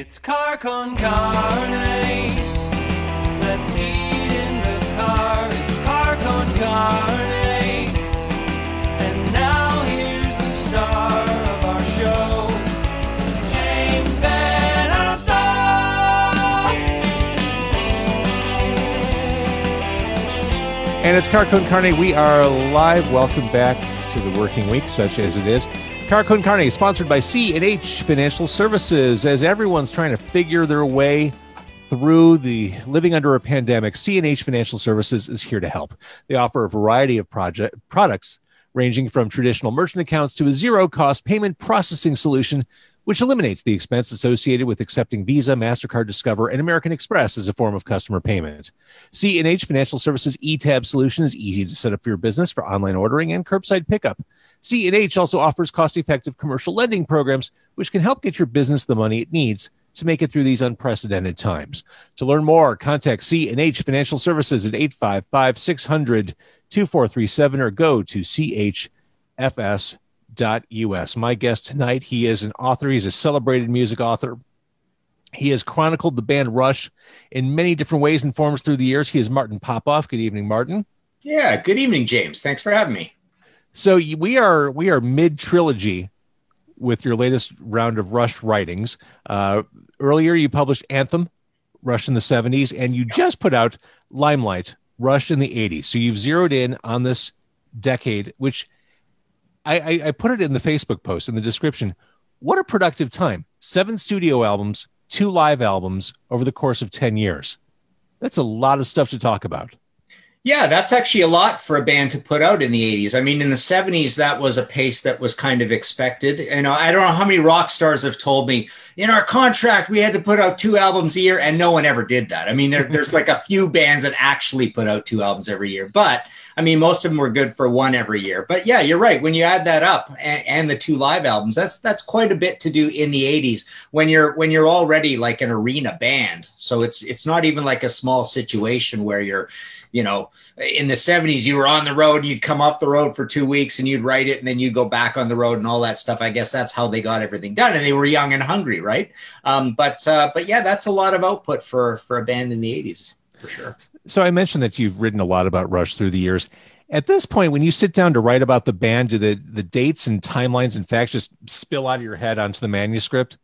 It's car con carne. Let's eat in the car. It's car con carne. And now here's the star of our show, James VanOsdol. And it's Car Con Carne. We are live. Welcome back to the working week, such as it is. Con Carne sponsored by C&H Financial Services. As everyone's trying to figure their way through the living under a pandemic, C&H Financial Services is here to help. They offer a variety of project products ranging from traditional merchant accounts to a zero-cost payment processing solution which eliminates the expense associated with accepting Visa, MasterCard, Discover, and American Express as a form of customer payment. C&H Financial Services eTab solution is easy to set up for your business for online ordering and curbside pickup. C&H also offers cost-effective commercial lending programs which can help get your business the money it needs to make it through these unprecedented times. To learn more, contact C&H Financial Services at 855-600-2437 or go to chfs us. My guest tonight, he is an author, he's a celebrated music author. He has chronicled the band Rush in many different ways and forms through the years. He is Martin Popoff. Good evening, Martin. Yeah, good evening, James. Thanks for having me. So we are we are mid trilogy with your latest round of Rush writings. Uh, earlier, you published Anthem, Rush in the '70s, and you just put out Limelight, Rush in the '80s. So you've zeroed in on this decade, which I, I, I put it in the Facebook post in the description. What a productive time! Seven studio albums, two live albums over the course of ten years. That's a lot of stuff to talk about. Yeah, that's actually a lot for a band to put out in the 80s. I mean, in the 70s, that was a pace that was kind of expected. And I don't know how many rock stars have told me in our contract, we had to put out two albums a year, and no one ever did that. I mean, there, there's like a few bands that actually put out two albums every year. But I mean, most of them were good for one every year. But yeah, you're right. When you add that up and, and the two live albums, that's that's quite a bit to do in the 80s when you're when you're already like an arena band. So it's it's not even like a small situation where you're you know, in the 70s, you were on the road, you'd come off the road for two weeks and you'd write it, and then you'd go back on the road and all that stuff. I guess that's how they got everything done. And they were young and hungry, right? Um, but uh, but yeah, that's a lot of output for for a band in the 80s for sure. So I mentioned that you've written a lot about Rush through the years. At this point, when you sit down to write about the band, do the, the dates and timelines and facts just spill out of your head onto the manuscript?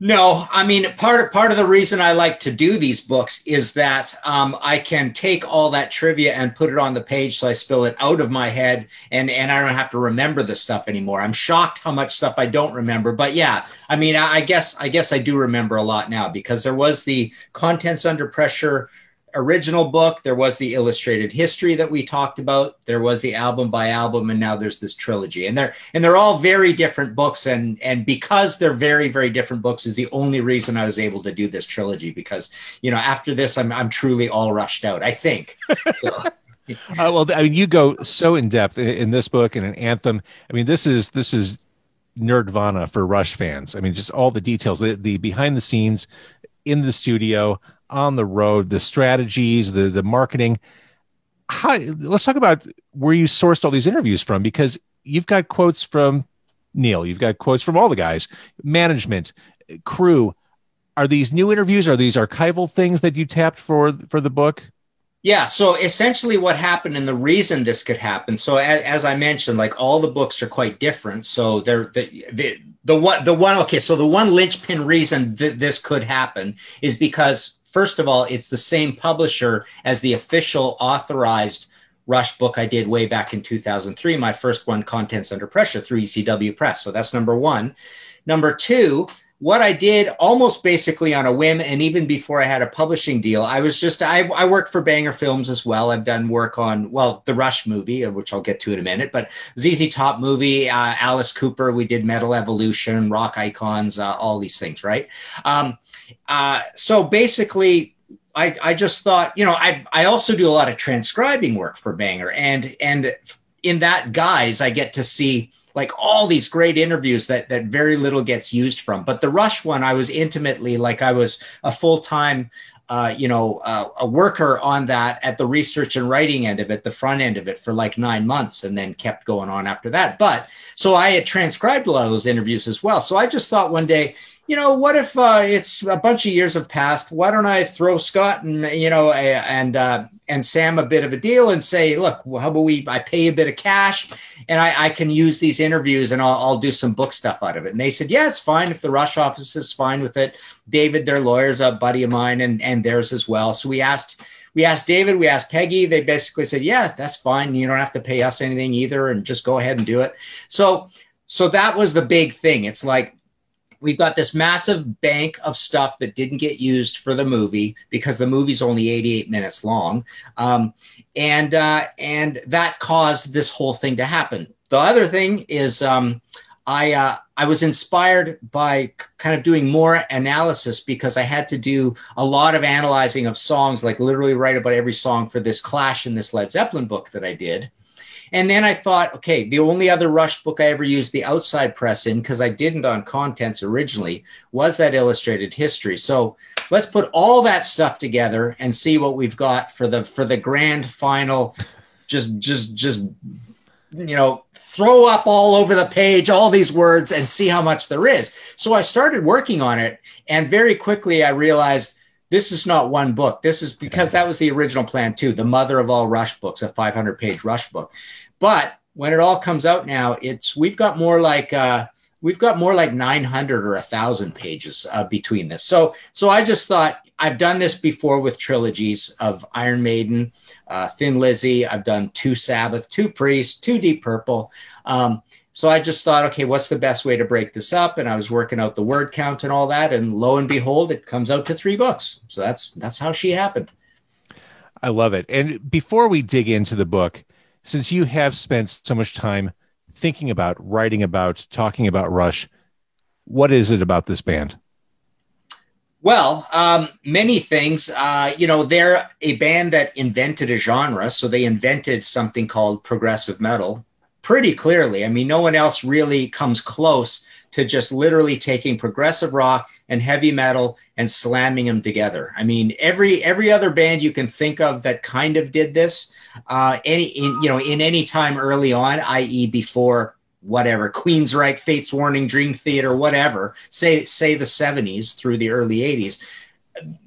No, I mean part of part of the reason I like to do these books is that um, I can take all that trivia and put it on the page, so I spill it out of my head, and and I don't have to remember the stuff anymore. I'm shocked how much stuff I don't remember, but yeah, I mean, I, I guess I guess I do remember a lot now because there was the contents under pressure original book there was the illustrated history that we talked about there was the album by album and now there's this trilogy and they're and they're all very different books and and because they're very very different books is the only reason i was able to do this trilogy because you know after this i'm, I'm truly all rushed out i think so. uh, well, I mean, you go so in depth in, in this book and an anthem. I mean, this is this is nerdvana for Rush fans. I mean, just all the details, the, the behind the scenes, in the studio, on the road, the strategies, the the marketing. How, let's talk about where you sourced all these interviews from because you've got quotes from Neil, you've got quotes from all the guys, management, crew. Are these new interviews? Are these archival things that you tapped for for the book? Yeah. So essentially, what happened and the reason this could happen. So as, as I mentioned, like all the books are quite different. So they're the, the the one the one okay. So the one linchpin reason that this could happen is because first of all, it's the same publisher as the official authorized Rush book I did way back in 2003. My first one, Contents Under Pressure, through ECW Press. So that's number one. Number two, what I did almost basically on a whim, and even before I had a publishing deal, I was just I, I worked for Banger Films as well. I've done work on well the Rush movie, which I'll get to in a minute, but ZZ Top movie, uh, Alice Cooper. We did Metal Evolution, Rock Icons, uh, all these things, right? Um, uh, so basically, I, I just thought, you know, I I also do a lot of transcribing work for Banger, and and in that guise, I get to see like all these great interviews that that very little gets used from. But the Rush one, I was intimately like I was a full time. Uh, you know, uh, a worker on that at the research and writing end of it, the front end of it for like nine months, and then kept going on after that. But so I had transcribed a lot of those interviews as well. So I just thought one day, you know, what if uh, it's a bunch of years have passed? Why don't I throw Scott and you know and uh, and Sam a bit of a deal and say, look, how about we? I pay a bit of cash, and I, I can use these interviews and I'll, I'll do some book stuff out of it. And they said, yeah, it's fine if the Rush office is fine with it. David, their lawyer's a buddy of mine, and and theirs as well. So we asked we asked David, we asked Peggy. They basically said, yeah, that's fine. You don't have to pay us anything either, and just go ahead and do it. So so that was the big thing. It's like we've got this massive bank of stuff that didn't get used for the movie because the movie's only 88 minutes long um, and uh, and that caused this whole thing to happen the other thing is um, I uh, I was inspired by kind of doing more analysis because I had to do a lot of analyzing of songs, like literally write about every song for this Clash in this Led Zeppelin book that I did. And then I thought, okay, the only other Rush book I ever used the outside press in, because I didn't on contents originally, was that illustrated history. So let's put all that stuff together and see what we've got for the for the grand final. Just just just you know, throw up all over the page all these words and see how much there is. So I started working on it, and very quickly I realized this is not one book. This is because that was the original plan too, the mother of all Rush books, a 500 page Rush book. But when it all comes out now, it's we've got more like uh, we've got more like 900 or a thousand pages uh, between this. So so I just thought I've done this before with trilogies of Iron Maiden, uh, Thin Lizzy. I've done two Sabbath, two Priest, two Deep Purple. Um, so I just thought, okay, what's the best way to break this up? And I was working out the word count and all that, and lo and behold, it comes out to three books. So that's that's how she happened. I love it. And before we dig into the book, since you have spent so much time thinking about, writing about, talking about Rush, what is it about this band? Well, um, many things. Uh, you know, they're a band that invented a genre. So they invented something called progressive metal pretty clearly. I mean, no one else really comes close to just literally taking progressive rock and heavy metal and slamming them together. I mean, every every other band you can think of that kind of did this, uh, any in you know in any time early on, i.e., before whatever Queensryche, Fates Warning, Dream Theater, whatever, say say the '70s through the early '80s.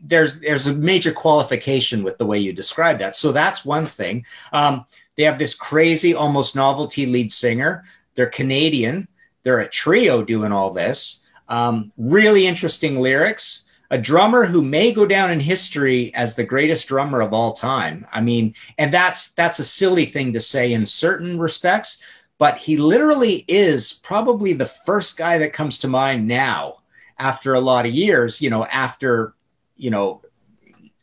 There's there's a major qualification with the way you describe that. So that's one thing. Um, they have this crazy, almost novelty lead singer. They're Canadian. They're a trio doing all this. Um, really interesting lyrics. A drummer who may go down in history as the greatest drummer of all time. I mean, and that's that's a silly thing to say in certain respects, but he literally is probably the first guy that comes to mind now after a lot of years. You know, after you know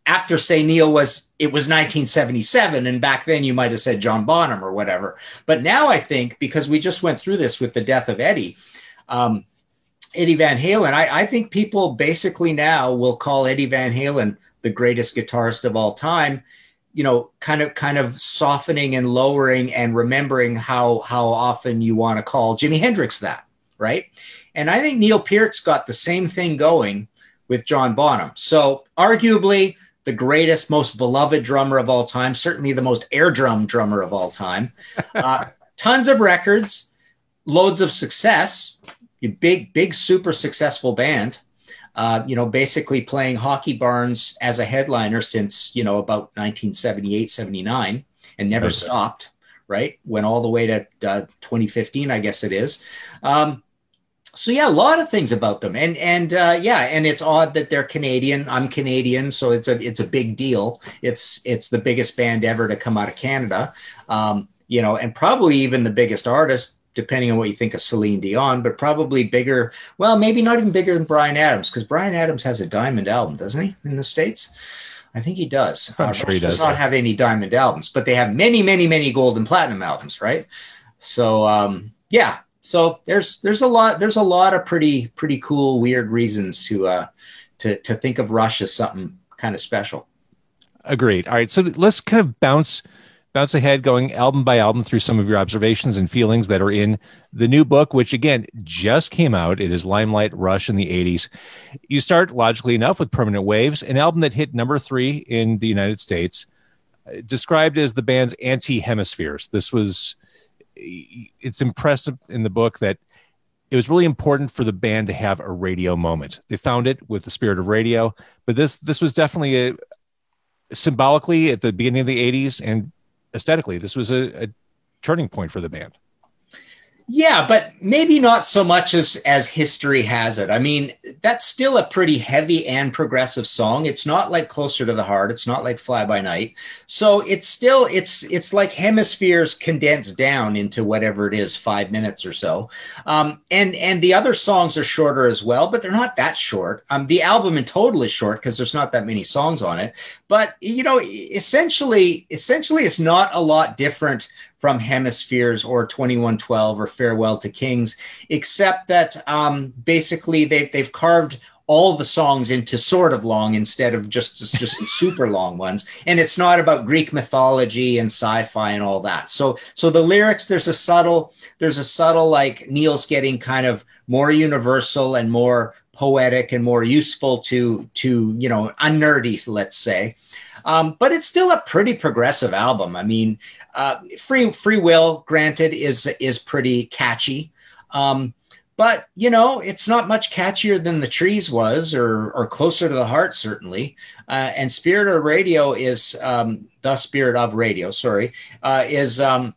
after say Neil was it was 1977 and back then you might have said John Bonham or whatever. But now I think because we just went through this with the death of Eddie, um, Eddie Van Halen, I, I think people basically now will call Eddie Van Halen the greatest guitarist of all time. You know, kind of kind of softening and lowering and remembering how how often you want to call Jimi Hendrix that, right? And I think Neil Peart's got the same thing going with John Bonham. So arguably the greatest, most beloved drummer of all time, certainly the most air drum drummer of all time. Uh, tons of records, loads of success, big, big, super successful band. Uh, you know, basically playing hockey barns as a headliner since, you know, about 1978, 79 and never stopped, right? Went all the way to uh, 2015, I guess it is. Um, so yeah, a lot of things about them, and and uh, yeah, and it's odd that they're Canadian. I'm Canadian, so it's a it's a big deal. It's it's the biggest band ever to come out of Canada, um, you know, and probably even the biggest artist, depending on what you think of Celine Dion, but probably bigger. Well, maybe not even bigger than Bryan Adams, because Bryan Adams has a diamond album, doesn't he, in the states? I think he does. I'm uh, sure he does. Does not have any diamond albums, but they have many, many, many gold and platinum albums, right? So um, yeah, so there's there's a lot there's a lot of pretty pretty cool weird reasons to uh to to think of Rush as something kind of special. Agreed. All right, so let's kind of bounce bounce ahead going album by album through some of your observations and feelings that are in the new book which again just came out it is limelight rush in the 80s you start logically enough with permanent waves an album that hit number three in the united states described as the band's anti hemispheres this was it's impressive in the book that it was really important for the band to have a radio moment. They found it with the spirit of radio, but this this was definitely a symbolically at the beginning of the 80s and aesthetically this was a, a turning point for the band. Yeah, but maybe not so much as as history has it. I mean, that's still a pretty heavy and progressive song. It's not like Closer to the Heart. It's not like Fly By Night. So it's still it's it's like hemispheres condensed down into whatever it is, five minutes or so. Um, and and the other songs are shorter as well, but they're not that short. Um, the album in total is short because there's not that many songs on it. But you know, essentially, essentially, it's not a lot different from Hemispheres or 2112 or Farewell to Kings, except that um, basically they, they've carved all the songs into sort of long instead of just just, just super long ones. And it's not about greek mythology and sci-fi and all that. So so the lyrics there's a subtle there's a subtle like neil's getting kind of more universal and more poetic and more useful to to you know unnerdy let's say um, but it's still a pretty progressive album. I mean, uh, free free will, granted, is is pretty catchy. Um, but you know, it's not much catchier than the trees was, or or closer to the heart, certainly. Uh, and Spirit of Radio is um, the Spirit of Radio. Sorry, uh, is um,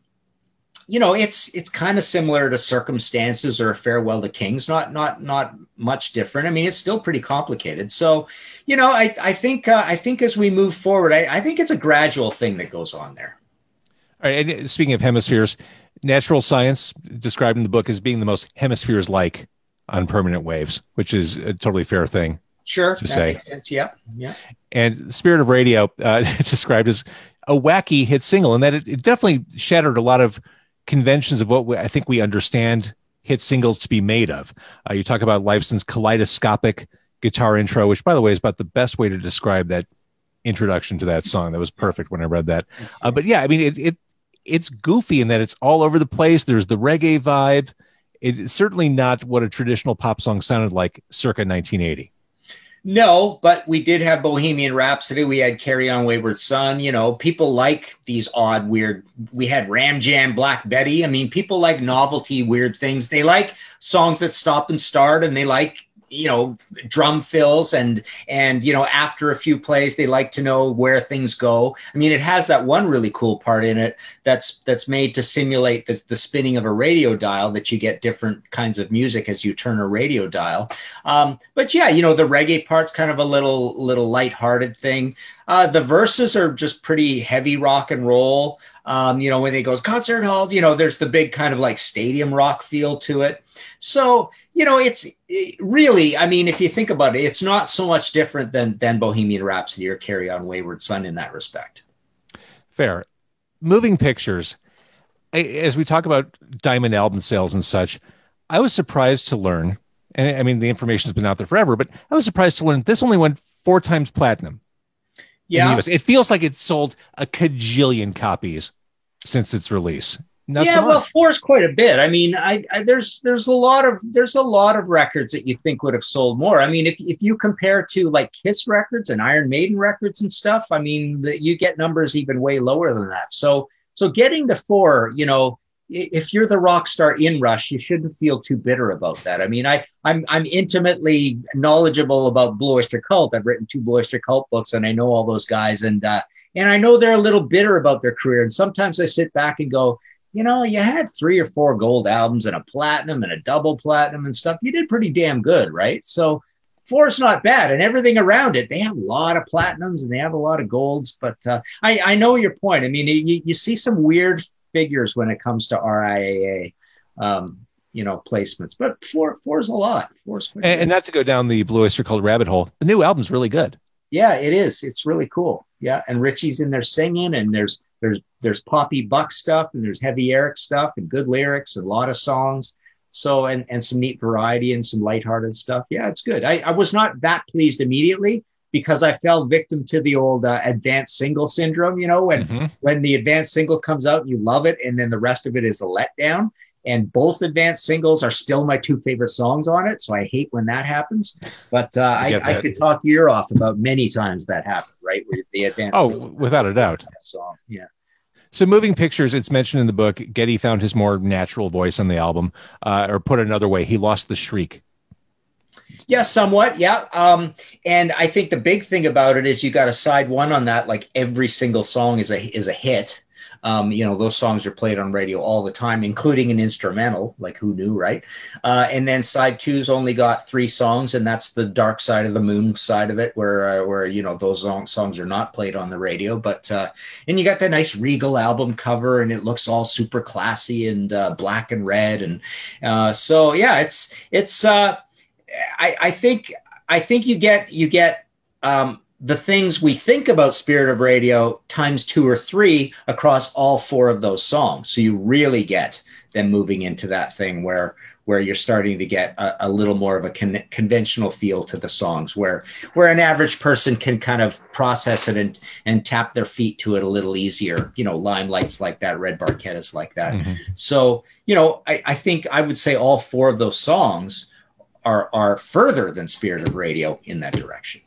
you know, it's it's kind of similar to Circumstances or a Farewell to Kings. Not not not much different. I mean, it's still pretty complicated. So, you know, I I think uh, I think as we move forward, I, I think it's a gradual thing that goes on there. All right. And speaking of hemispheres, natural science described in the book as being the most hemispheres like on permanent waves, which is a totally fair thing. Sure. To say. Yeah. Yeah. And Spirit of Radio uh, described as a wacky hit single, and that it, it, definitely shattered a lot of conventions of what we, I think we understand hit singles to be made of. Uh, you talk about Lifeson's kaleidoscopic guitar intro, which, by the way, is about the best way to describe that introduction to that song. That was perfect when I read that. Uh, but yeah, I mean, it, it it's goofy in that it's all over the place. There's the reggae vibe. It's certainly not what a traditional pop song sounded like circa 1980. No, but we did have Bohemian Rhapsody. We had Carry On Wayward Son. You know, people like these odd, weird. We had Ram Jam, Black Betty. I mean, people like novelty, weird things. They like songs that stop and start, and they like you know drum fills and and you know after a few plays they like to know where things go. I mean it has that one really cool part in it that's that's made to simulate the, the spinning of a radio dial that you get different kinds of music as you turn a radio dial. Um, but yeah you know the reggae part's kind of a little little lighthearted thing. Uh, the verses are just pretty heavy rock and roll um, you know when they goes concert hall you know there's the big kind of like stadium rock feel to it so you know, it's it really, I mean, if you think about it, it's not so much different than than Bohemian Rhapsody or Carry On Wayward Son in that respect. Fair. Moving pictures. As we talk about diamond album sales and such, I was surprised to learn, and I mean, the information's been out there forever, but I was surprised to learn this only went four times platinum. Yeah. It feels like it's sold a cajillion copies since its release. Not yeah, so well, four is quite a bit. I mean, I, I, there's there's a lot of there's a lot of records that you think would have sold more. I mean, if if you compare to like Kiss records and Iron Maiden records and stuff, I mean, the, you get numbers even way lower than that. So so getting to four, you know, if you're the rock star in Rush, you shouldn't feel too bitter about that. I mean, I I'm I'm intimately knowledgeable about Blue Oyster Cult. I've written two Blue Oyster Cult books, and I know all those guys, and uh, and I know they're a little bitter about their career. And sometimes I sit back and go you know, you had three or four gold albums and a platinum and a double platinum and stuff. You did pretty damn good, right? So four is not bad, and everything around it. They have a lot of platinums and they have a lot of golds. But uh, I, I know your point. I mean, you, you see some weird figures when it comes to RIAA. Um, you know placements but four four is a lot four is and, and not to go down the blue oyster cult rabbit hole the new album's really good yeah it is it's really cool yeah and richie's in there singing and there's there's there's Poppy Buck stuff and there's heavy Eric stuff and good lyrics and a lot of songs. So and and some neat variety and some lighthearted stuff. Yeah, it's good. I, I was not that pleased immediately because I fell victim to the old uh, advanced single syndrome. You know, when mm-hmm. when the advanced single comes out and you love it, and then the rest of it is a letdown. And both advanced singles are still my two favorite songs on it. So I hate when that happens. But uh, I, I, I, could talk your off about many times that happened, right? Where the advanced. Oh, without a doubt. Song, yeah. So, moving pictures, it's mentioned in the book. Geddy found his more natural voice on the album, uh, or put another way, he lost the shriek. Yeah, somewhat. Yeah. Um, and I think the big thing about it is you got a side one on that. Like every single song is a is a hit. Um, you know, those songs are played on radio all the time, including an instrumental, like Who Knew, right? Uh, and then side two's only got three songs, and that's the Dark Side of the Moon side of it, where uh, where you know those songs are not played on the radio. But uh, and you got that nice Regal album cover, and it looks all super classy and uh, black and red, and uh, so yeah, it's it's. I, I think I think you get you get um, the things we think about Spirit of Radio times two or three across all four of those songs. So you really get them moving into that thing where where you're starting to get a, a little more of a con- conventional feel to the songs where where an average person can kind of process it and and tap their feet to it a little easier you know limelights like that Red Barchettas like that mm-hmm. so you know I, I think i would say all four of those songs are are further than Spirit of Radio in that direction.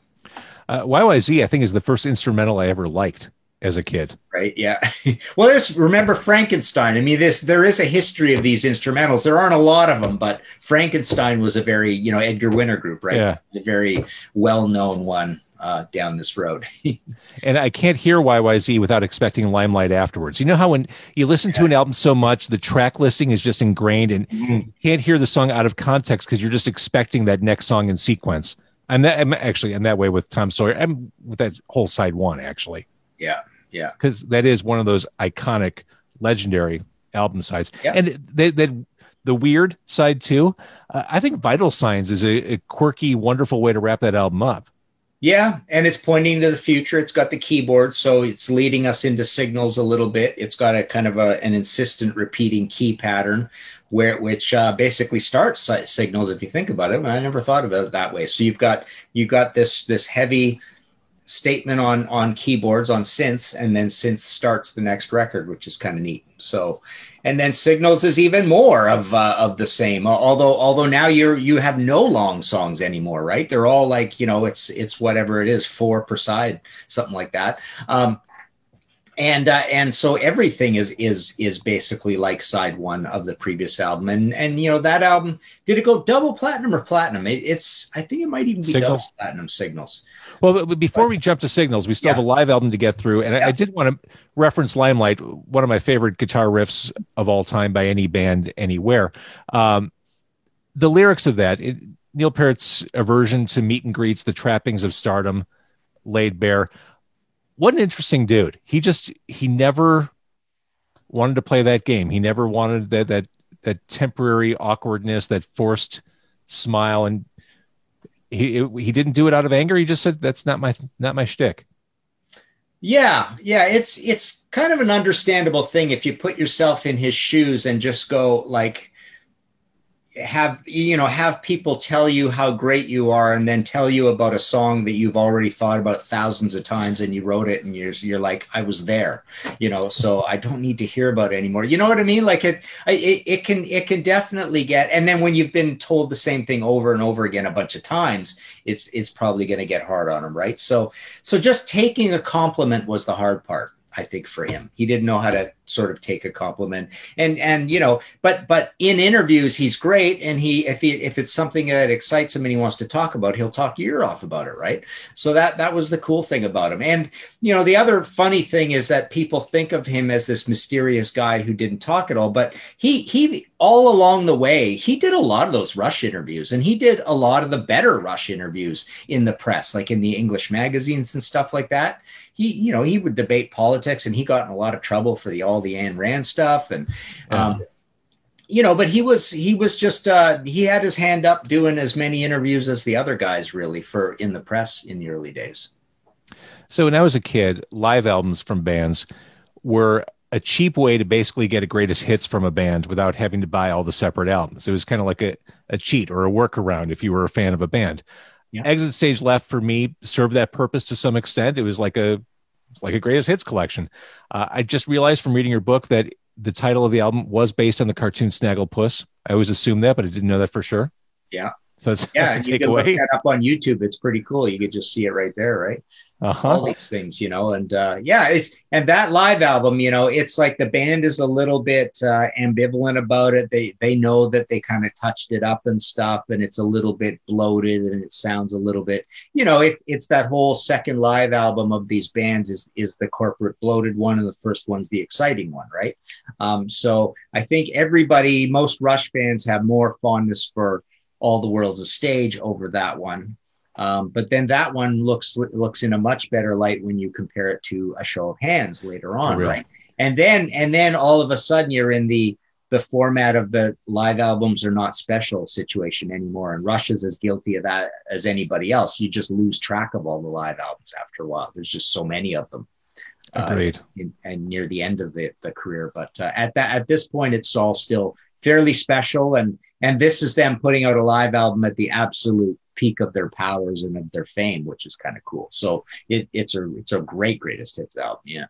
Uh, YYZ, I think, is the first instrumental I ever liked as a kid. Right. Yeah. well, there's remember Frankenstein. I mean, this there is a history of these instrumentals. There aren't a lot of them, but Frankenstein was a very you know Edgar Winter group, right? Yeah. A very well known one uh, down this road. and I can't hear YYZ without expecting Limelight afterwards. You know how when you listen yeah. to an album so much, the track listing is just ingrained and mm-hmm. you can't hear the song out of context because you're just expecting that next song in sequence. I'm that I'm actually I'm that way with Tom Sawyer. I'm with that whole side one actually. Yeah, yeah. Because that is one of those iconic, legendary album sides. Yeah. And that the weird side too. Uh, I think Vital Signs is a, a quirky, wonderful way to wrap that album up. Yeah, and it's pointing to the future. It's got the keyboard, so it's leading us into signals a little bit. It's got a kind of a, an insistent repeating key pattern, where which uh, basically starts signals. If you think about it, I never thought about it that way. So you've got you've got this this heavy statement on on keyboards on synths, and then synth starts the next record, which is kind of neat. So and then signals is even more of uh, of the same although although now you're you have no long songs anymore right? They're all like you know it's it's whatever it is four per side something like that. Um, and uh, and so everything is is is basically like side one of the previous album. And and you know that album did it go double platinum or platinum? It, it's i think it might even be signals. double platinum signals well, but before we jump to signals, we still yeah. have a live album to get through, and yeah. I, I, did want to reference Limelight, one of my favorite guitar riffs of all time by any band anywhere. Um, the lyrics of that, it, Neil Peart's aversion to meet and greets, the trappings of stardom, laid bare. What an interesting dude. He just he never wanted to play that game. He never wanted that that that temporary awkwardness, that forced smile, and he he didn't do it out of anger. He just said that's not my not my shtick. Yeah, yeah, it's it's kind of an understandable thing if you put yourself in his shoes and just go like have you know have people tell you how great you are and then tell you about a song that you've already thought about thousands of times and you wrote it and you're you're like I was there you know so I don't need to hear about it anymore. You know what I mean? Like it it, it can it can definitely get and then when you've been told the same thing over and over again a bunch of times it's it's probably going to get hard on him right? So so just taking a compliment was the hard part I think for him. He didn't know how to sort of take a compliment. And and you know, but but in interviews he's great and he if he if it's something that excites him and he wants to talk about, he'll talk your off about it, right? So that that was the cool thing about him. And you know, the other funny thing is that people think of him as this mysterious guy who didn't talk at all, but he he all along the way, he did a lot of those Rush interviews and he did a lot of the better Rush interviews in the press, like in the English magazines and stuff like that he, you know, he would debate politics and he got in a lot of trouble for the all the Ayn Rand stuff. And, um, you know, but he was, he was just, uh, he had his hand up doing as many interviews as the other guys really for in the press in the early days. So when I was a kid, live albums from bands were a cheap way to basically get a greatest hits from a band without having to buy all the separate albums. It was kind of like a, a cheat or a workaround if you were a fan of a band. Yeah. Exit Stage Left for me served that purpose to some extent. It was like a it's like a greatest hits collection. Uh, I just realized from reading your book that the title of the album was based on the cartoon Snagglepuss. I always assumed that, but I didn't know that for sure. Yeah, So that's, Yeah, that's you can look that up on YouTube. It's pretty cool. You could just see it right there, right? Uh all these things, you know, and uh, yeah, it's and that live album, you know, it's like the band is a little bit uh, ambivalent about it. They they know that they kind of touched it up and stuff, and it's a little bit bloated and it sounds a little bit, you know, it, it's that whole second live album of these bands is is the corporate bloated one, and the first one's the exciting one, right? Um, so I think everybody, most Rush fans, have more fondness for All the World's a Stage over that one. Um, but then that one looks looks in a much better light when you compare it to a show of hands later on, real. right? And then and then all of a sudden you're in the the format of the live albums are not special situation anymore. And Rush is as guilty of that as anybody else. You just lose track of all the live albums after a while. There's just so many of them. Uh, Agreed. in, and near the end of the, the career. But uh, at that at this point, it's all still fairly special, and and this is them putting out a live album at the absolute peak of their powers and of their fame, which is kind of cool. So it, it's a it's a great greatest hits album. Yeah.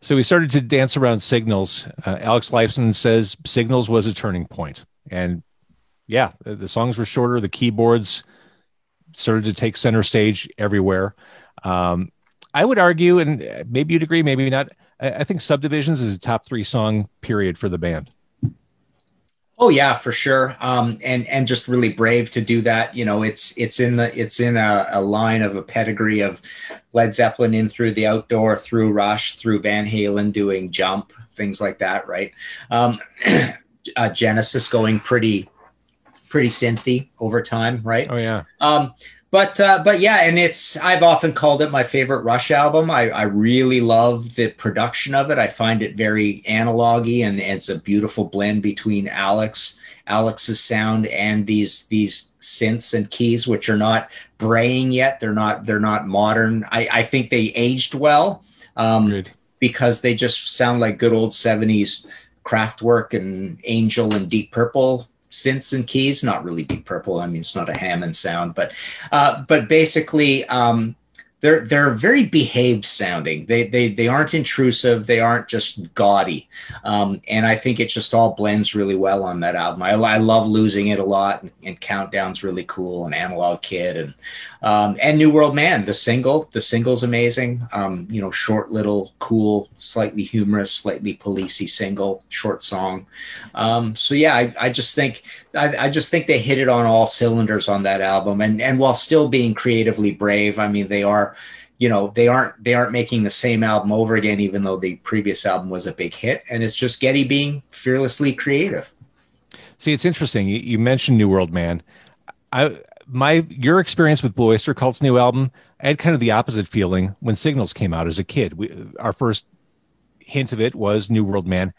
So we started to dance around Signals. Uh, Alex Lifeson says Signals was a turning point, and yeah, the, songs were shorter. The keyboards started to take center stage everywhere. Um, I would argue, and maybe you'd agree, maybe not. I, I think Subdivisions is a top three song period for the band. Oh yeah, for sure. Um, and and just really brave to do that. You know, it's it's in the it's in a, a line of a pedigree of Led Zeppelin in through the outdoor, through Rush, through Van Halen doing Jump, things like that, right? Um, uh, Genesis going pretty pretty synthy over time, right? Oh yeah, Um, but uh, but yeah, and it's I've often called it my favorite Rush album. I, I really love the production of it. I find it very analogy, and it's a beautiful blend between Alex Alex's sound and these these synths and keys, which are not braying yet. They're not they're not modern. I, I think they aged well. Um, because they just sound like good old 70s Kraftwerk and Angel and Deep Purple synths and keys. Not really Deep Purple. I mean, it's not a Hammond sound, but uh, but basically, um, they're they're very behaved sounding. They they they aren't intrusive. They aren't just gaudy. Um, and I think it just all blends really well on that album. I, I love losing it a lot, and, and Countdown's really cool, and Analog Kid, and um, and New World Man, the single. The single's amazing. Um, you know, short, little, cool, slightly humorous, slightly policey single, short song. Um, so yeah, I, I just think I, I just think they hit it on all cylinders on that album, and and while still being creatively brave, I mean they are, you know, they aren't they aren't making the same album over again, even though the previous album was a big hit, and it's just Geddy being fearlessly creative. See, it's interesting. You, you mentioned New World Man. I my your experience with Blue Oyster Cult's new album, I had kind of the opposite feeling when Signals came out as a kid. We, our first hint of it was New World Man.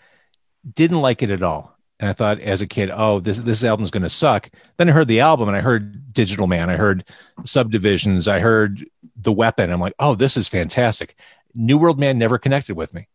Didn't like it at all. And I thought as a kid, oh, this this album's going to suck. Then I heard the album and I heard Digital Man, I heard Subdivisions, I heard The Weapon. I'm like, oh, this is fantastic. New World Man never connected with me.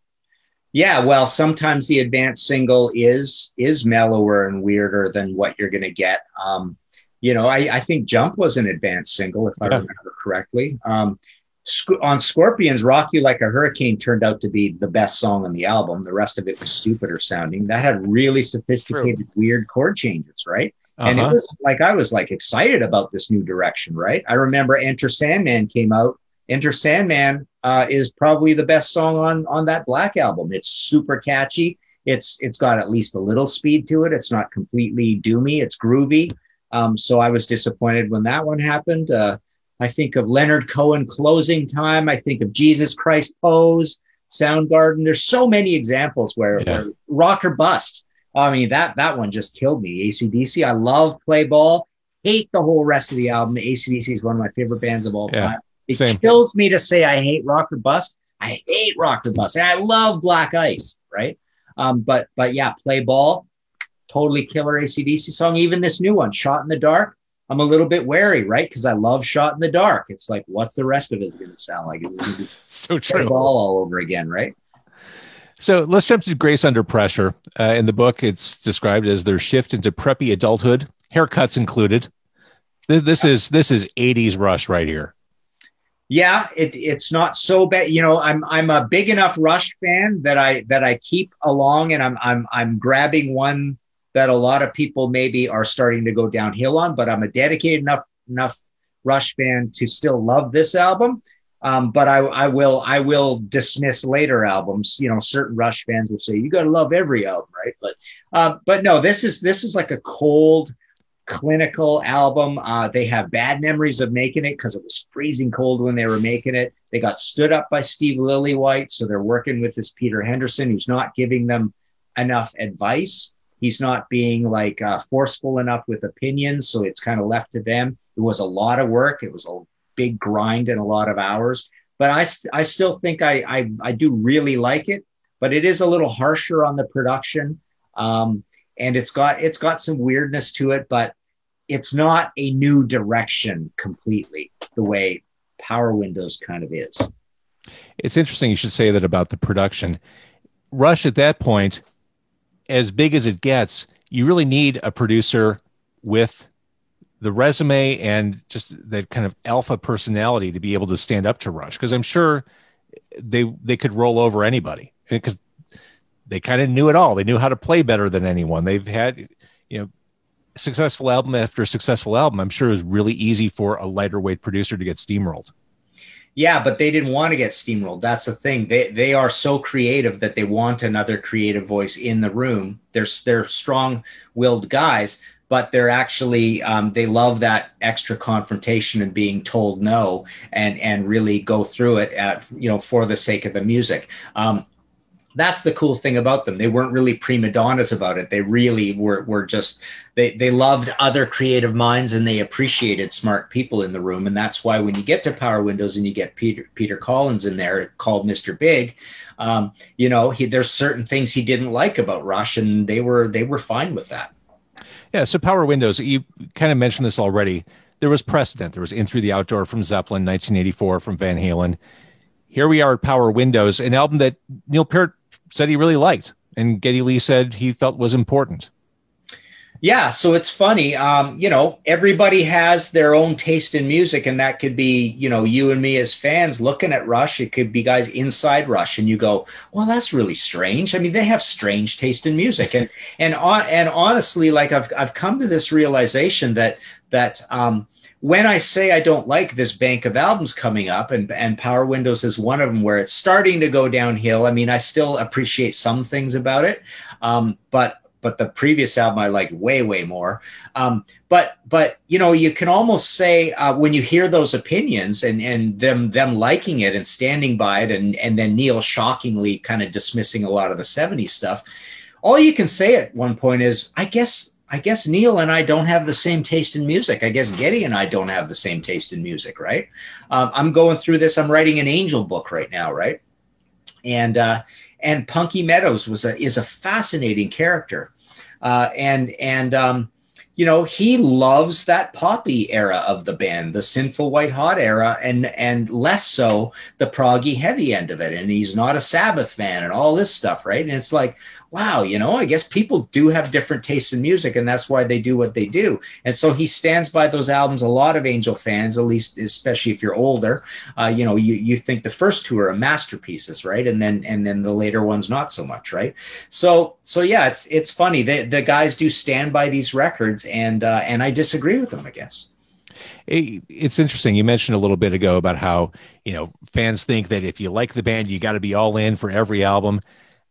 Yeah, well, sometimes the advanced single is is mellower and weirder than what you're going to get. Um, you know, I, I think Jump was an advanced single, if I Yeah. remember correctly. Um, Sc- on Scorpions, Rock You Like a Hurricane turned out to be the best song on the album. The rest of it was stupider sounding. That had really sophisticated, weird chord changes, right? And it Uh-huh. was like I was like excited about this new direction, right? I remember Enter Sandman came out. Enter Sandman uh, is probably the best song on on that Black album. It's super catchy. It's it's got at least a little speed to it. It's not completely doomy. It's groovy. Um, so I was disappointed when that one happened. Uh, I think of Leonard Cohen closing time. I think of Jesus Christ Pose, Soundgarden. There's so many examples where, Yeah. where rock or bust. I mean, that that one just killed me. ACDC. I love Play Ball. Hate the whole rest of the album. ACDC is one of my favorite bands of all Yeah, time. It same. kills me to say I hate rock or bust. I hate rock or bust. And I love Black Ice, right? Um, but but yeah, Play Ball, totally killer ACDC song. Even this new one, Shot in the Dark. I'm a little bit wary, right? Because I love Shot in the Dark. It's like, what's the rest of it going to sound like? It's going to be So true. Ball all over again, right? So let's jump to Grace Under Pressure. Uh, in the book, it's described as their shift into preppy adulthood, haircuts included. Th- This is this is 80s rush right here. yeah it, it's not so bad you know i'm i'm a big enough rush fan that i that i keep along and i'm i'm i'm grabbing one that a lot of people maybe are starting to go downhill on, but I'm a dedicated enough enough Rush fan to still love this album. Um, but I, I will I will dismiss later albums. You know, certain Rush fans will say you got to love every album, right? But uh, but no, this is this is like a cold, clinical album. Uh, they have bad memories of making it because it was freezing cold when they were making it. They got stood up by Steve Lillywhite, so they're working with this Peter Henderson, who's not giving them enough advice. He's not being like uh, forceful enough with opinions, so it's kind of left to them. It was a lot of work. It was a big grind and a lot of hours. But I, I still think I, I, I do really like it. But it is a little harsher on the production, um, and it's got it's got some weirdness to it. But it's not a new direction completely the way Power Windows kind of is. It's interesting you should say that about the production. Rush at that point, as big as it gets, you really need a producer with the resume and just that kind of alpha personality to be able to stand up to Rush because I'm sure they they could roll over anybody eh, because they kind of knew it all. They knew how to play better than anyone. They've had you know successful album after successful album. I'm sure it was really easy for a lighter weight producer to get steamrolled. Yeah, but they didn't want to get steamrolled. That's the thing. They they are so creative that they want another creative voice in the room. They're they're strong willed guys, but they're actually um, they love that extra confrontation and being told no and and really go through it at you know for the sake of the music um, that's the cool thing about them they weren't really prima donnas about it they really were were just they they loved other creative minds and they appreciated smart people in the room and that's why when you get to power windows and you get peter peter collins in there called mr big um, you know he, there's certain things he didn't like about rush and they were they were fine with that yeah. So Power Windows, you kind of mentioned this already. There was precedent. There was In Through the Outdoor from Zeppelin, 1984 from Van Halen. Here we are at Power Windows, an album that Neil Peart said he really liked, and Geddy Lee said he felt was important. Yeah, so it's funny. Um, you know, everybody has their own taste in music, and that could be, you know, you and me as fans looking at Rush. It could be guys inside Rush, and you go, "Well, that's really strange." I mean, they have strange taste in music, and and and honestly, like I've I've come to this realization that that um, when I say I don't like this bank of albums coming up, and and Power Windows is one of them, where it's starting to go downhill. I mean, I still appreciate some things about it, um, but but the previous album I liked way, way more. Um, but but you know, you can almost say uh, when you hear those opinions and and them them liking it and standing by it, and and then Neil shockingly kind of dismissing a lot of the '70s stuff. All you can say at one point is, I guess. I guess Neil and I don't have the same taste in music. I guess Geddy and I don't have the same taste in music, right? Um, I'm going through this. I'm writing an Angel book right now, right? And uh, and Punky Meadows was a is a fascinating character uh, and and um, you know he loves that poppy era of the band, the sinful white hot era, and and less so the proggy heavy end of it. And he's not a Sabbath fan and all this stuff, right? And it's like, wow, you know, I guess people do have different tastes in music, and that's why they do what they do. And so he stands by those albums. A lot of Angel fans, at least, especially if you're older, uh, you know, you you think the first two are masterpieces, right? And then and then the later ones not so much, right? So so yeah, it's it's funny. The the guys do stand by these records, and uh, and I disagree with them, I guess it's interesting. You mentioned a little bit ago about how you know fans think that if you like the band, you got to be all in for every album.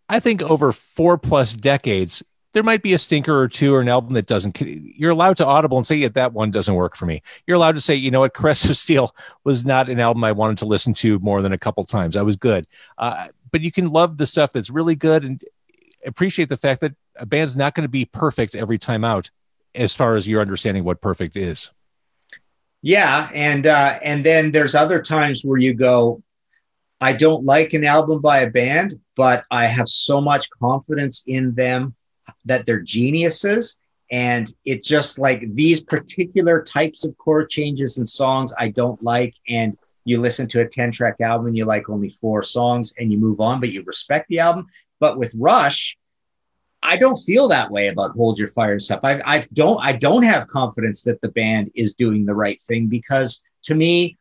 I think over four plus decades, there might be a stinker or two or an album that doesn't. You're allowed to audible and say, yeah, that one doesn't work for me. You're allowed to say, you know what, Caress of Steel was not an album I wanted to listen to more than a couple times. I was good. Uh, but you can love the stuff that's really good and appreciate the fact that a band's not going to be perfect every time out as far as your understanding what perfect is. Yeah. And, uh, and then there's other times where you go, I don't like an album by a band, but I have so much confidence in them that they're geniuses. And it just like these particular types of chord changes and songs I don't like. And you listen to a 10 track album and you like only four songs and you move on, but you respect the album. But with Rush, I don't feel that way about Hold Your Fire stuff. I, I don't I don't have confidence that the band is doing the right thing because to me,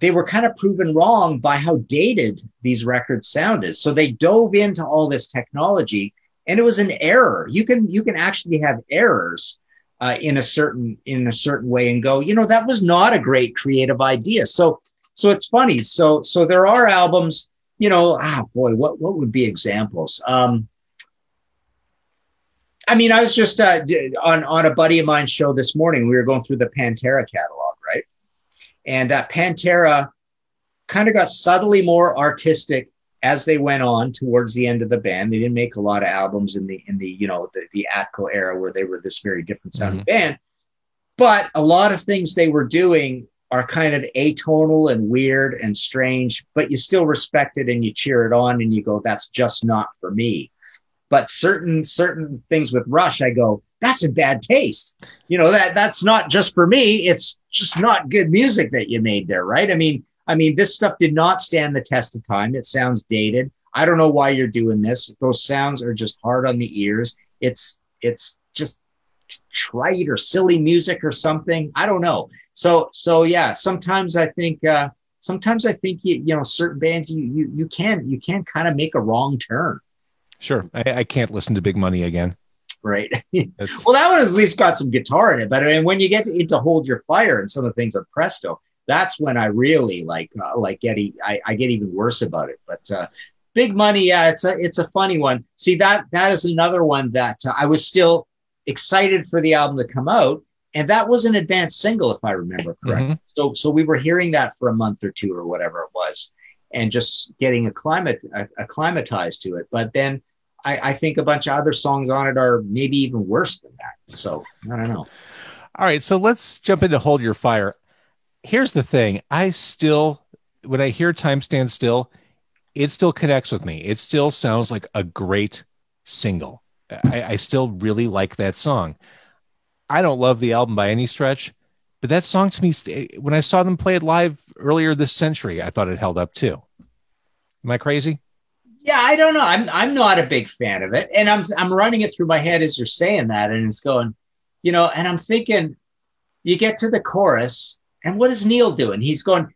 they were kind of proven wrong by how dated these records sounded. So they dove into all this technology and it was an error. You can you can actually have errors uh, in a certain in a certain way and go, you know, that was not a great creative idea. So so it's funny. So so there are albums, you know, ah boy, what what would be examples? Um, I mean, I was just uh, on on a buddy of mine's show this morning. We were going through the Pantera catalog? And uh, Pantera kind of got subtly more artistic as they went on towards the end of the band. They didn't make a lot of albums in the in the you know the, the Atco era where they were this very different sounding mm-hmm. band. But a lot of things they were doing are kind of atonal and weird and strange, but you still respect it and you cheer it on and you go, that's just not for me. But certain certain things with Rush, I go, that's a bad taste. You know, that that's not just for me. It's just not good music that you made there, right? I mean, I mean, this stuff did not stand the test of time. It sounds dated. I don't know why you're doing this. Those sounds are just hard on the ears. It's it's just trite or silly music or something. I don't know. So so yeah, sometimes I think uh sometimes I think you you know certain bands you you you can you can kind of make a wrong turn. Sure. I, I can't listen to Big Money again. Right. well, that one at least got some guitar in it. But I mean, when you get into Hold Your Fire and some of the things on Presto, that's when I really like uh, like getting I, I, get even worse about it. But uh, big money, yeah, it's a it's a funny one. See that that is another one that uh, I was still excited for the album to come out, and that was an advanced single if I remember correct. Mm-hmm. So so we were hearing that for a month or two or whatever it was, and just getting acclimat acclimatized to it. But then I, I think a bunch of other songs on it are maybe even worse than that. So I don't know. All right, so let's jump into Hold Your Fire here's the thing I still, when I hear Time Stand Still, it still connects with me. It still sounds like a great single. I, I still really like that song. I don't love the album by any stretch, but that song to me, when I saw them play it live earlier this century, I thought it held up too. Am I crazy? Yeah, I don't know. I'm I'm not a big fan of it, and I'm I'm running it through my head as you're saying that, and it's going, you know, and I'm thinking, you get to the chorus, and what is Neil doing? He's going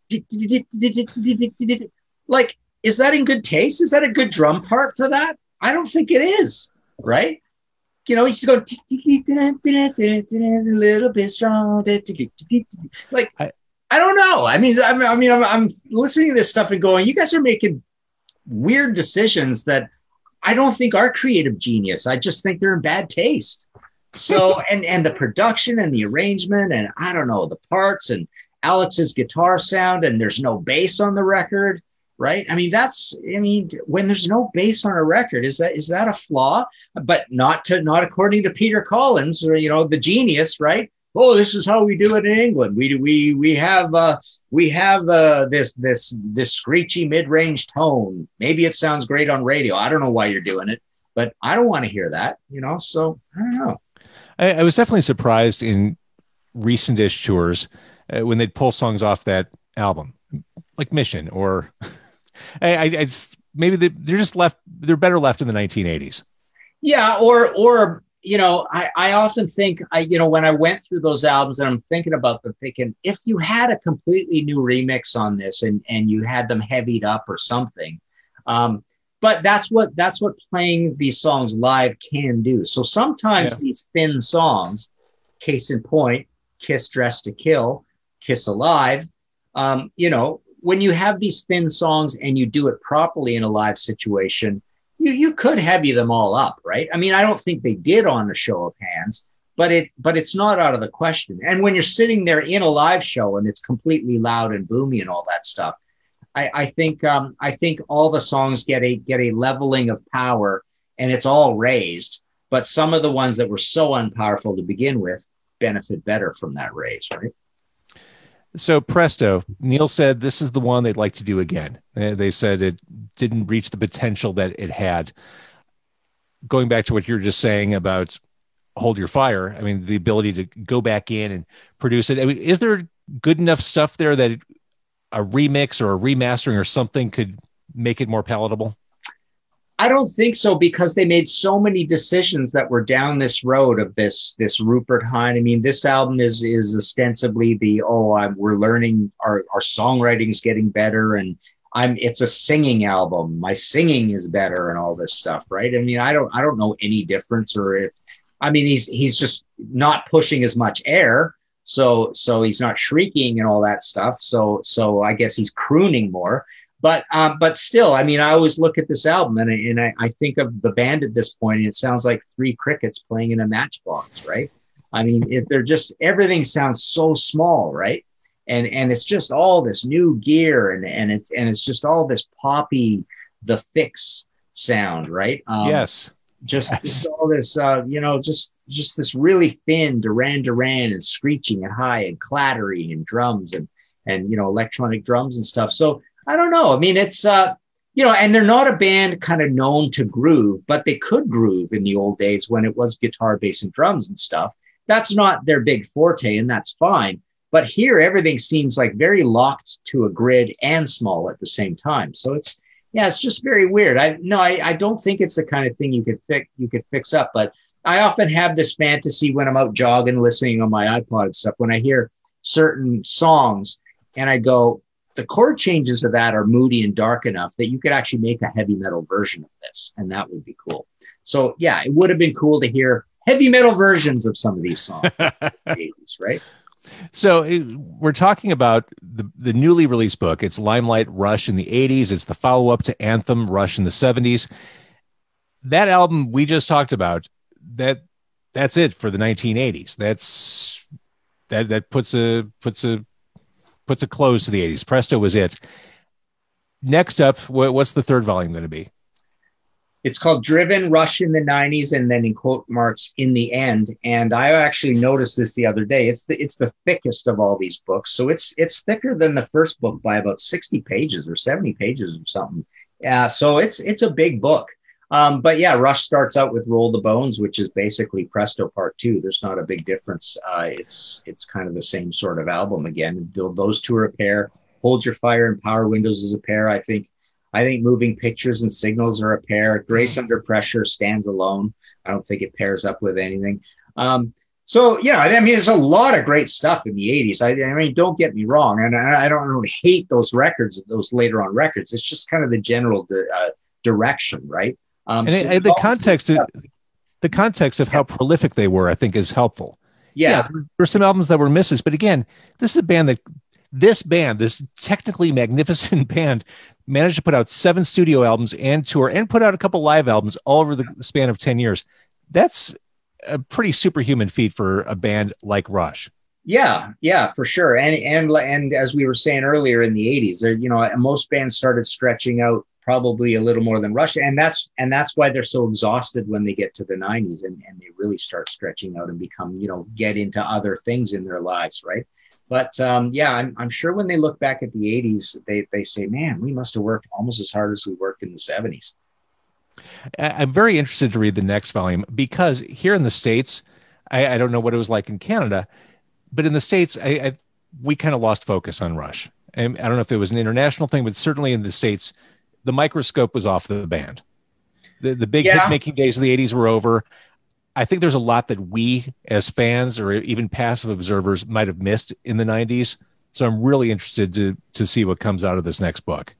like, is that in good taste? Is that a good drum part for that? I don't think it is, right? You know, he's going a little bit strong. Like, I, I don't know. I mean, I mean, I'm, I'm listening to this stuff and going, you guys are making weird decisions that I don't think are creative genius. I just think they're in bad taste so and and the production and the arrangement and I don't know the parts and Alex's guitar sound and there's no bass on the record, right? I mean that's I mean when there's no bass on a record is that is that a flaw? But not to not according to Peter Collins or you know the genius, right? Oh, this is how we do it in England. We we we have uh, we have uh, this this this screechy mid range tone. Maybe it sounds great on radio. I don't know why you're doing it, but I don't want to hear that. You know, so I don't know. I, I was definitely surprised in recent-ish tours uh, when they'd pull songs off that album, like Mission or I, I, I just, maybe they, they're just left. They're better left in the 1980s. Yeah, or or you know, I, I often think I you know when I went through those albums and I'm thinking about them, thinking if you had a completely new remix on this and and you had them heavied up or something. Um, but that's what that's what playing these songs live can do. So sometimes yeah. these thin songs, case in point, "Kiss Dressed to Kill," "Kiss Alive," um, you know, when you have these thin songs and you do it properly in a live situation, you you could heavy them all up, right? I mean, I don't think they did on a show of hands, but it but it's not out of the question. And when you're sitting there in a live show and it's completely loud and boomy and all that stuff, I, I think um, I think all the songs get a get a leveling of power, and it's all raised. But some of the ones that were so unpowerful to begin with benefit better from that raise, right? So presto, Neil said this is the one they'd like to do again. They said it didn't reach the potential that it had. Going back to what you were just saying about hold your fire, I mean the ability to go back in and produce it. I mean, is there good enough stuff there that a remix or a remastering or something could make it more palatable? I don't think so because they made so many decisions that were down this road of this this Rupert Hine. I mean, this album is is ostensibly the oh I'm, we're learning our our songwriting's getting better and I'm it's a singing album. My singing is better and all this stuff, right? I mean, I don't I don't know any difference or if I mean he's he's just not pushing as much air. So so he's not shrieking and all that stuff. So so I guess he's crooning more. But um, but still, I mean, I always look at this album and, I, and I, I think of the band at this point, and it sounds like three crickets playing in a matchbox, right? I mean, it, they're just everything sounds so small, right? and and it's just all this new gear and and it's and it's just all this poppy the Fixx sound right um, yes just yes. all this uh you know just just this really thin duran duran and screeching and high and clattering and drums and and you know electronic drums and stuff so i don't know i mean it's uh you know and they're not a band kind of known to groove but they could groove in the old days when it was guitar bass and drums and stuff that's not their big forte and that's fine but here, everything seems like very locked to a grid and small at the same time. So it's yeah, it's just very weird. I no, I, I don't think it's the kind of thing you could fix you could fix up. But I often have this fantasy when I'm out jogging, listening on my iPod and stuff. When I hear certain songs, and I go, the chord changes of that are moody and dark enough that you could actually make a heavy metal version of this, and that would be cool. So yeah, it would have been cool to hear heavy metal versions of some of these songs, 80s, right? So it, we're talking about the, the newly released book. It's Limelight Rush in the 80s. It's the follow up to Anthem Rush in the 70s. That album we just talked about, that that's it for the 1980s. That's that that puts a puts a puts a close to the 80s. Presto was it. Next up, what's the third volume going to be? it's called Driven Rush in the 90s and then in quote marks in the end. And I actually noticed this the other day. It's the it's the thickest of all these books. So it's it's thicker than the first book by about 60 pages or 70 pages or something. Yeah, so it's it's a big book. Um, but yeah, Rush starts out with Roll the Bones, which is basically Presto Part Two. There's not a big difference. Uh, it's it's kind of the same sort of album again. Those two are a pair. Hold Your Fire and Power Windows is a pair. I think I think moving pictures and signals are a pair. Grace Under Pressure stands alone. I don't think it pairs up with anything. Um, so yeah, I mean, there's a lot of great stuff in the '80s. I, I mean, don't get me wrong, and I, I, don't, I, don't, hate those records, those later on records. It's just kind of the general di- uh, direction, right? Um, and, so and the context, of, the context of how prolific they were, I think, is helpful. Yeah, yeah there were some albums that were misses, but again, this is a band that this band, this technically magnificent band, managed to put out seven studio albums and tour and put out a couple live albums all over the span of 10 years. That's a pretty superhuman feat for a band like Rush. Yeah, yeah, for sure. And and and as we were saying earlier in the 80s, there, you know, most bands started stretching out probably a little more than Rush. And that's and that's why they're so exhausted when they get to the 90s and, and they really start stretching out and become, you know, get into other things in their lives, right? But um, yeah, I'm, I'm sure when they look back at the 80s, they, they say, man, we must have worked almost as hard as we worked in the 70s. I'm very interested to read the next volume because here in the States, I, I don't know what it was like in Canada, but in the States, I, I we kind of lost focus on Rush. I don't know if it was an international thing, but certainly in the States, the microscope was off the band. The, the big yeah. hit making days of the 80s were over. I think there's a lot that we as fans or even passive observers might have missed in the 90s. So I'm really interested to to see what comes out of this next book.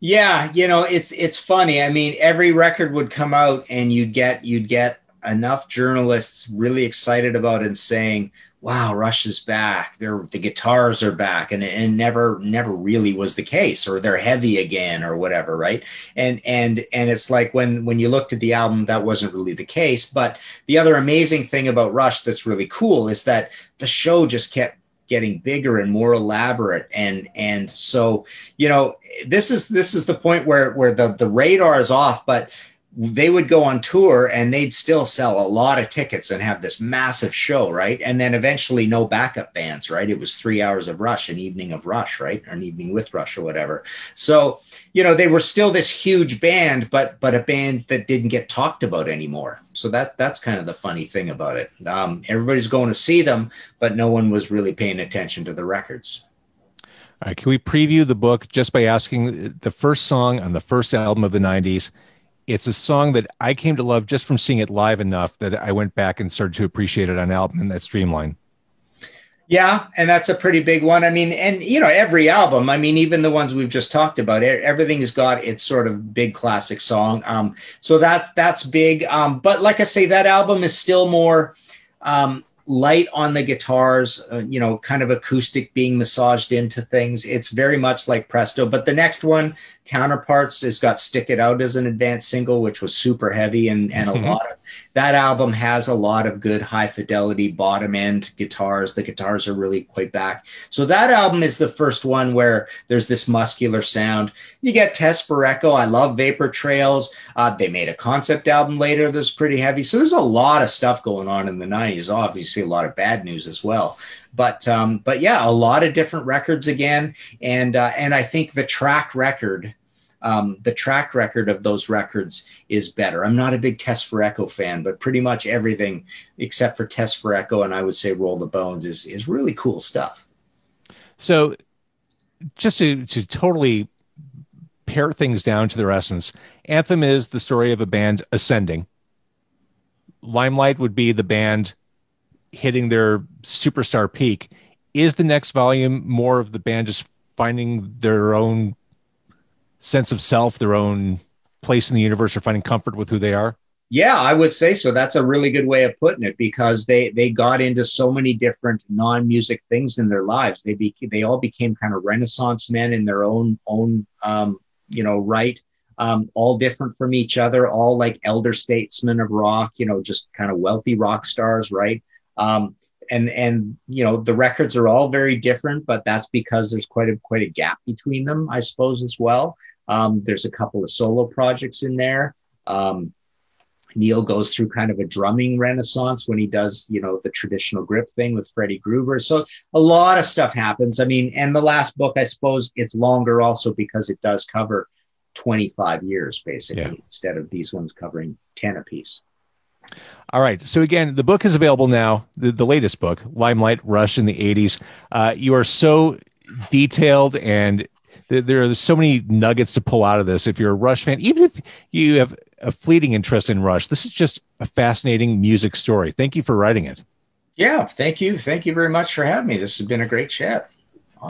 Yeah, you know, it's it's funny. I mean, every record would come out and you'd get you'd get enough journalists really excited about it and saying, wow, Rush is back. They're, the guitars are back, and and never never really was the case, or they're heavy again, or whatever, right? And and and it's like when when you looked at the album, that wasn't really the case. But the other amazing thing about Rush that's really cool is that the show just kept getting bigger and more elaborate and and so you know this is this is the point where where the the radar is off but they would go on tour and they'd still sell a lot of tickets and have this massive show, right? And then eventually no backup bands, right? It was three hours of Rush, an evening of Rush, right? Or an evening with Rush or whatever. So, you know, they were still this huge band, but but a band that didn't get talked about anymore. So that that's kind of the funny thing about it. Um, everybody's going to see them, but no one was really paying attention to the records. All right, can we preview the book just by asking the first song on the first album of the 90s? It's a song that I came to love just from seeing it live enough that I went back and started to appreciate it on album, and that's Streamline. Yeah, and that's a pretty big one. I mean, and you know, every album, I mean, even the ones we've just talked about, everything's got its sort of big classic song. Um, so that's that's big. Um, but like I say, that album is still more um, light on the guitars, uh, you know, kind of acoustic being massaged into things. It's very much like Presto. But the next one, Counterparts, has got Stick It Out as an advanced single, which was super heavy. And, and mm-hmm. a lot of that album has a lot of good high fidelity bottom end guitars. The guitars are really quite back. So that album is the first one where there's this muscular sound. You get Test for Echo. I love Vapor Trails. Uh, they made a concept album later that's pretty heavy. So there's a lot of stuff going on in the 90s, obviously, a lot of bad news as well but um, but yeah, a lot of different records again, and uh, and I think the track record um, the track record of those records is better. I'm not a big Test for Echo fan, but pretty much everything except for Test for Echo and I would say Roll the Bones is is really cool stuff. So, just to to totally pare things down to their essence, Anthem is the story of a band ascending. Limelight would be the band hitting their superstar peak. Is the next volume more of the band just finding their own sense of self, their own place in the universe, or finding comfort with who they are? Yeah, I would say so. That's a really good way of putting it because they they got into so many different non-music things in their lives. They be, they all became kind of renaissance men in their own own um, you know right. Um, all different from each other, all like elder statesmen of rock, you know, just kind of wealthy rock stars, right? Um, and and you know the records are all very different, but that's because there's quite a quite a gap between them, I suppose, as well. Um, there's a couple of solo projects in there. Um, Neil goes through kind of a drumming renaissance when he does, you know, the traditional grip thing with Freddie Gruber. So a lot of stuff happens. I mean, and the last book, I suppose, it's longer also because it does cover 25 years basically yeah. instead of these ones covering 10 apiece. All right. So again, the book is available now. The, the latest book, Limelight Rush in the 80s. Uh, you are so detailed and there are so many nuggets to pull out of this. If you're a Rush fan, even if you have a fleeting interest in Rush, this is just a fascinating music story. Thank you for writing it. Yeah, thank you. Thank you very much for having me. This has been a great chat.